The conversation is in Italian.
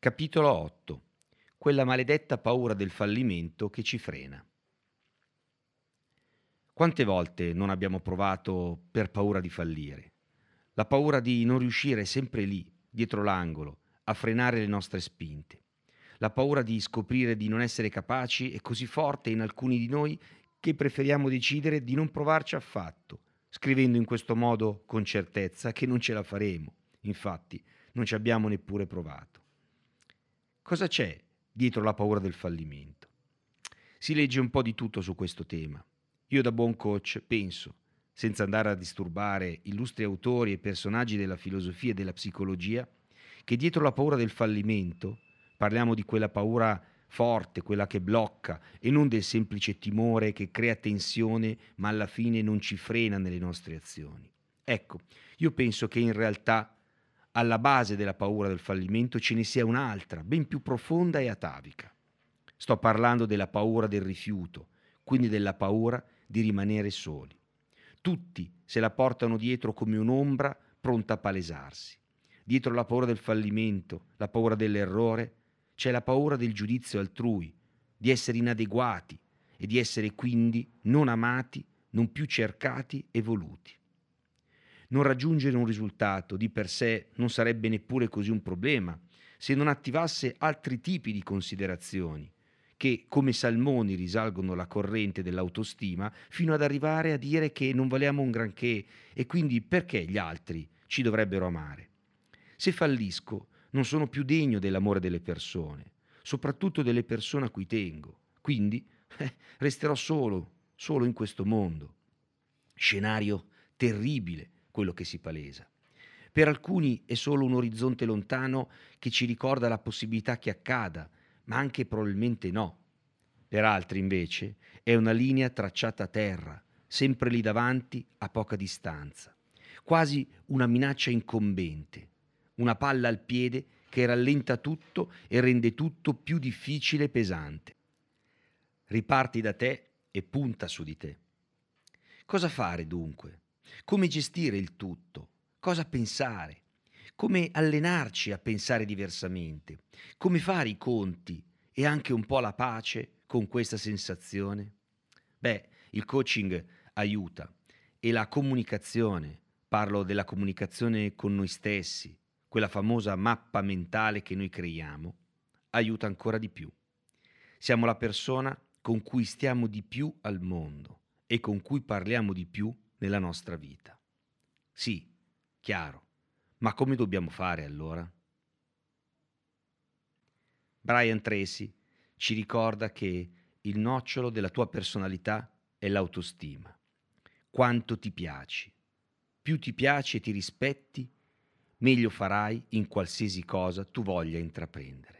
Capitolo 8. Quella maledetta paura del fallimento che ci frena. Quante volte non abbiamo provato per paura di fallire? La paura di non riuscire sempre lì, dietro l'angolo, a frenare le nostre spinte. La paura di scoprire di non essere capaci è così forte in alcuni di noi che preferiamo decidere di non provarci affatto, scrivendo in questo modo con certezza che non ce la faremo. Infatti, non ci abbiamo neppure provato. Cosa c'è dietro la paura del fallimento? Si legge un po' di tutto su questo tema. Io da buon coach penso, senza andare a disturbare illustri autori e personaggi della filosofia e della psicologia, che dietro la paura del fallimento, parliamo di quella paura forte, quella che blocca, e non del semplice timore che crea tensione ma alla fine non ci frena nelle nostre azioni. Ecco, io penso che in realtà alla base della paura del fallimento ce ne sia un'altra, ben più profonda e atavica. Sto parlando della paura del rifiuto, quindi della paura di rimanere soli. Tutti se la portano dietro come un'ombra pronta a palesarsi. Dietro la paura del fallimento, la paura dell'errore, c'è la paura del giudizio altrui, di essere inadeguati e di essere quindi non amati, non più cercati e voluti. Non raggiungere un risultato di per sé non sarebbe neppure così un problema se non attivasse altri tipi di considerazioni che come salmoni risalgono la corrente dell'autostima fino ad arrivare a dire che non valiamo un granché e quindi perché gli altri ci dovrebbero amare. Se fallisco, non sono più degno dell'amore delle persone, soprattutto delle persone a cui tengo. Quindi eh, resterò solo, solo in questo mondo. Scenario terribile quello che si palesa. Per alcuni è solo un orizzonte lontano che ci ricorda la possibilità che accada, ma anche probabilmente no. Per altri invece è una linea tracciata a terra, sempre lì davanti, a poca distanza, quasi una minaccia incombente, una palla al piede che rallenta tutto e rende tutto più difficile e pesante. Riparti da te e punta su di te. Cosa fare dunque? Come gestire il tutto, cosa pensare, come allenarci a pensare diversamente, come fare i conti e anche un po' la pace con questa sensazione? Beh, il coaching aiuta e la comunicazione, parlo della comunicazione con noi stessi, quella famosa mappa mentale che noi creiamo, aiuta ancora di più. Siamo la persona con cui stiamo di più al mondo e con cui parliamo di più nella nostra vita. Sì, chiaro, ma come dobbiamo fare allora? Brian Tracy ci ricorda che il nocciolo della tua personalità è l'autostima. Quanto ti piaci. Più ti piace e ti rispetti, meglio farai in qualsiasi cosa tu voglia intraprendere.